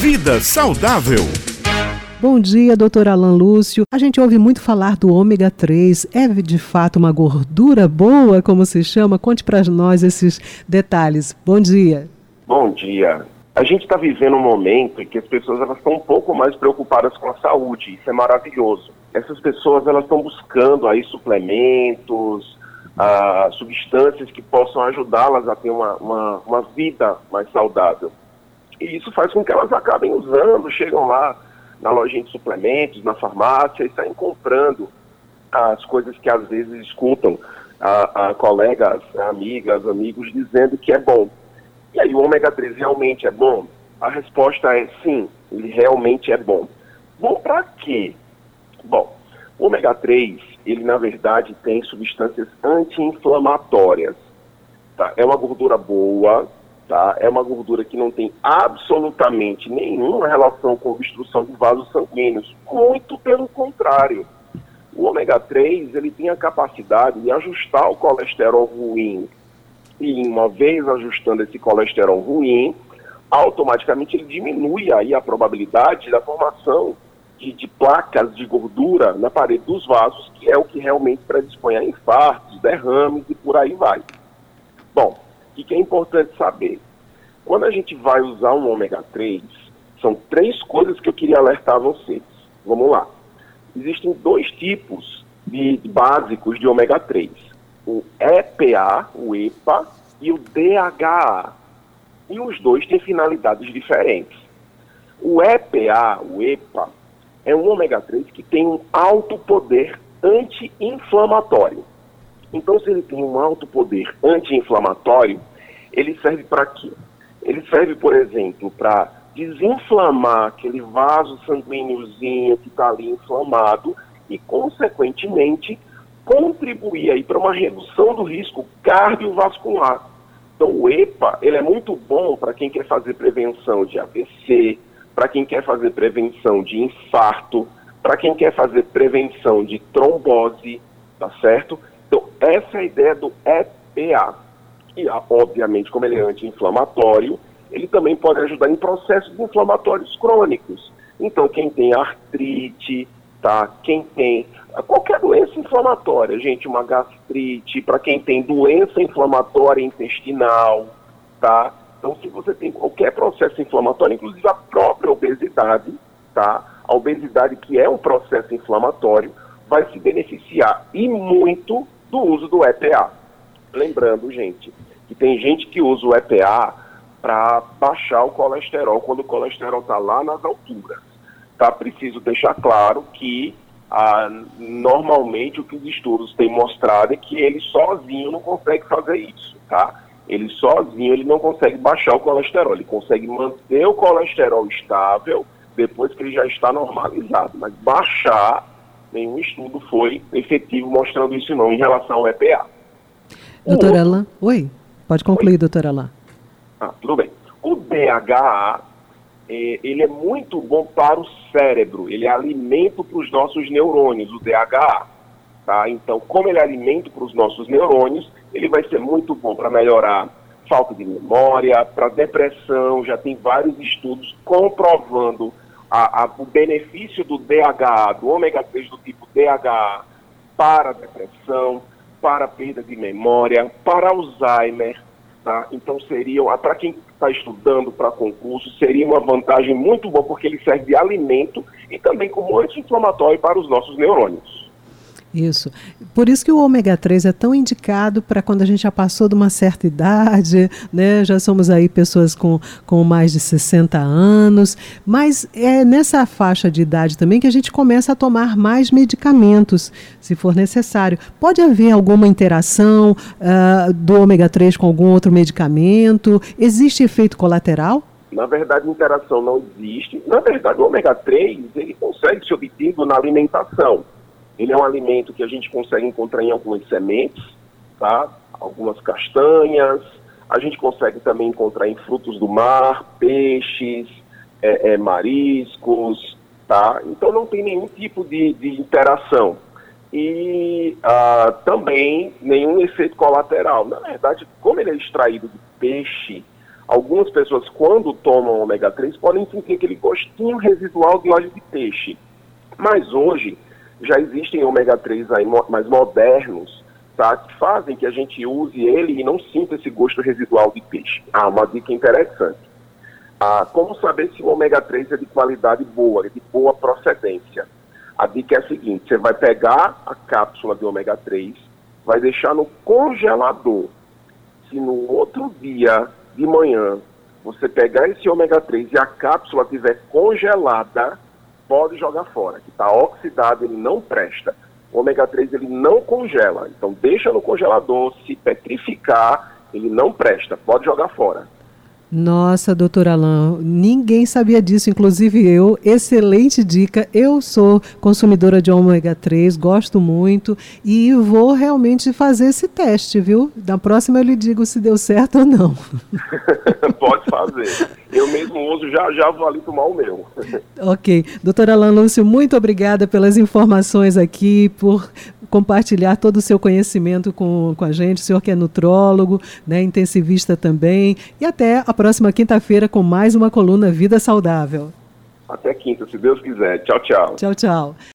Vida saudável. Bom dia, doutor Alan Lúcio. A gente ouve muito falar do ômega 3. É de fato uma gordura boa, como se chama? Conte para nós esses detalhes. Bom dia. Bom dia. A gente está vivendo um momento em que as pessoas elas estão um pouco mais preocupadas com a saúde. Isso é maravilhoso. Essas pessoas elas estão buscando aí suplementos, ah, substâncias que possam ajudá-las a ter uma, uma, uma vida mais saudável. E isso faz com que elas acabem usando, chegam lá na lojinha de suplementos, na farmácia, e saem comprando as coisas que às vezes escutam a, a colegas, amigas, amigos dizendo que é bom. E aí o ômega 3 realmente é bom? A resposta é sim, ele realmente é bom. Bom para quê? Bom, o ômega 3, ele na verdade tem substâncias anti-inflamatórias. Tá? É uma gordura boa, tá? É uma gordura que não tem absolutamente nenhuma relação com obstrução de vasos sanguíneos, muito pelo contrário. O ômega 3, ele tem a capacidade de ajustar o colesterol ruim. E uma vez ajustando esse colesterol ruim, automaticamente ele diminui aí a probabilidade da formação de, de, placas de gordura na parede dos vasos, que é o que realmente predispõe a infartos, derrames e por aí vai. Bom, o que é importante saber? Quando a gente vai usar um ômega 3, são três coisas que eu queria alertar vocês. Vamos lá. Existem dois tipos de, básicos de ômega 3. O EPA, o EPA, e o DHA. E os dois têm finalidades diferentes. O EPA, o EPA, é um ômega 3 que tem um alto poder anti-inflamatório. Então, se ele tem um alto poder anti-inflamatório, ele serve para quê? Ele serve, por exemplo, para desinflamar aquele vaso sanguíneozinho que está ali inflamado e, consequentemente, contribuir aí para uma redução do risco cardiovascular. Então, o EPA ele é muito bom para quem quer fazer prevenção de AVC, para quem quer fazer prevenção de infarto, para quem quer fazer prevenção de trombose, tá certo? Então, essa é a ideia do EPA. E, obviamente, como ele é anti-inflamatório, ele também pode ajudar em processos inflamatórios crônicos. Então, quem tem artrite, tá? Quem tem qualquer doença inflamatória, gente, uma gastrite, para quem tem doença inflamatória intestinal, tá? Então, se você tem qualquer processo inflamatório, inclusive a própria obesidade, tá? A obesidade, que é um processo inflamatório, vai se beneficiar e muito do uso do EPA. Lembrando, gente, que tem gente que usa o EPA para baixar o colesterol quando o colesterol está lá nas alturas. Tá? Preciso deixar claro que ah, normalmente o que os estudos têm mostrado é que ele sozinho não consegue fazer isso, tá? Ele sozinho ele não consegue baixar o colesterol, ele consegue manter o colesterol estável depois que ele já está normalizado, mas baixar nenhum estudo foi efetivo mostrando isso não em relação ao EPA. Doutora Alain, oi, pode concluir, Oi. doutora Alain. Ah, tudo bem. O DHA, é, ele é muito bom para o cérebro, ele é alimento para os nossos neurônios, o DHA. Tá? Então, como ele é alimento para os nossos neurônios, ele vai ser muito bom para melhorar falta de memória, para depressão, já tem vários estudos comprovando a, a, o benefício do DHA, do ômega 3 do tipo DHA, para depressão, para perda de memória, para Alzheimer. Tá? Então seria, para quem está estudando para concurso, seria uma vantagem muito boa, porque ele serve de alimento e também como anti-inflamatório para os nossos neurônios. Isso. Por isso que o ômega 3 é tão indicado para quando a gente já passou de uma certa idade, né? Já somos aí pessoas com, com mais de 60 anos, mas é nessa faixa de idade também que a gente começa a tomar mais medicamentos, se for necessário. Pode haver alguma interação uh, do ômega 3 com algum outro medicamento? Existe efeito colateral? Na verdade, interação não existe. Na verdade, o ômega 3 ele consegue ser obtido na alimentação. Ele é um alimento que a gente consegue encontrar em algumas sementes, tá? Algumas castanhas. A gente consegue também encontrar em frutos do mar, peixes, é, é, mariscos, tá? Então não tem nenhum tipo de, de interação. E ah, também nenhum efeito colateral. Na verdade, como ele é extraído de peixe, algumas pessoas, quando tomam ômega 3, podem sentir aquele gostinho residual de óleo de peixe. Mas hoje já existem ômega 3 aí mais modernos, tá? Que fazem que a gente use ele e não sinta esse gosto residual de peixe. Ah, uma dica interessante. Ah, como saber se o ômega 3 é de qualidade boa, é de boa procedência? A dica é a seguinte: você vai pegar a cápsula de ômega 3, vai deixar no congelador. Se no outro dia de manhã você pegar esse ômega 3 e a cápsula estiver congelada, pode jogar fora, que está oxidado, ele não presta. O ômega 3 ele não congela, então deixa no congelador, se petrificar, ele não presta, pode jogar fora. Nossa, doutor Alain, ninguém sabia disso, inclusive eu. Excelente dica. Eu sou consumidora de ômega 3, gosto muito e vou realmente fazer esse teste, viu? Da próxima eu lhe digo se deu certo ou não. Pode fazer. Eu mesmo uso, já já vou ali tomar o meu. ok. Doutor Alain Lúcio, muito obrigada pelas informações aqui, por compartilhar todo o seu conhecimento com, com a gente. O senhor que é nutrólogo, né, intensivista também. E até a próxima quinta-feira com mais uma coluna Vida Saudável. Até quinta, se Deus quiser. Tchau, tchau. Tchau, tchau.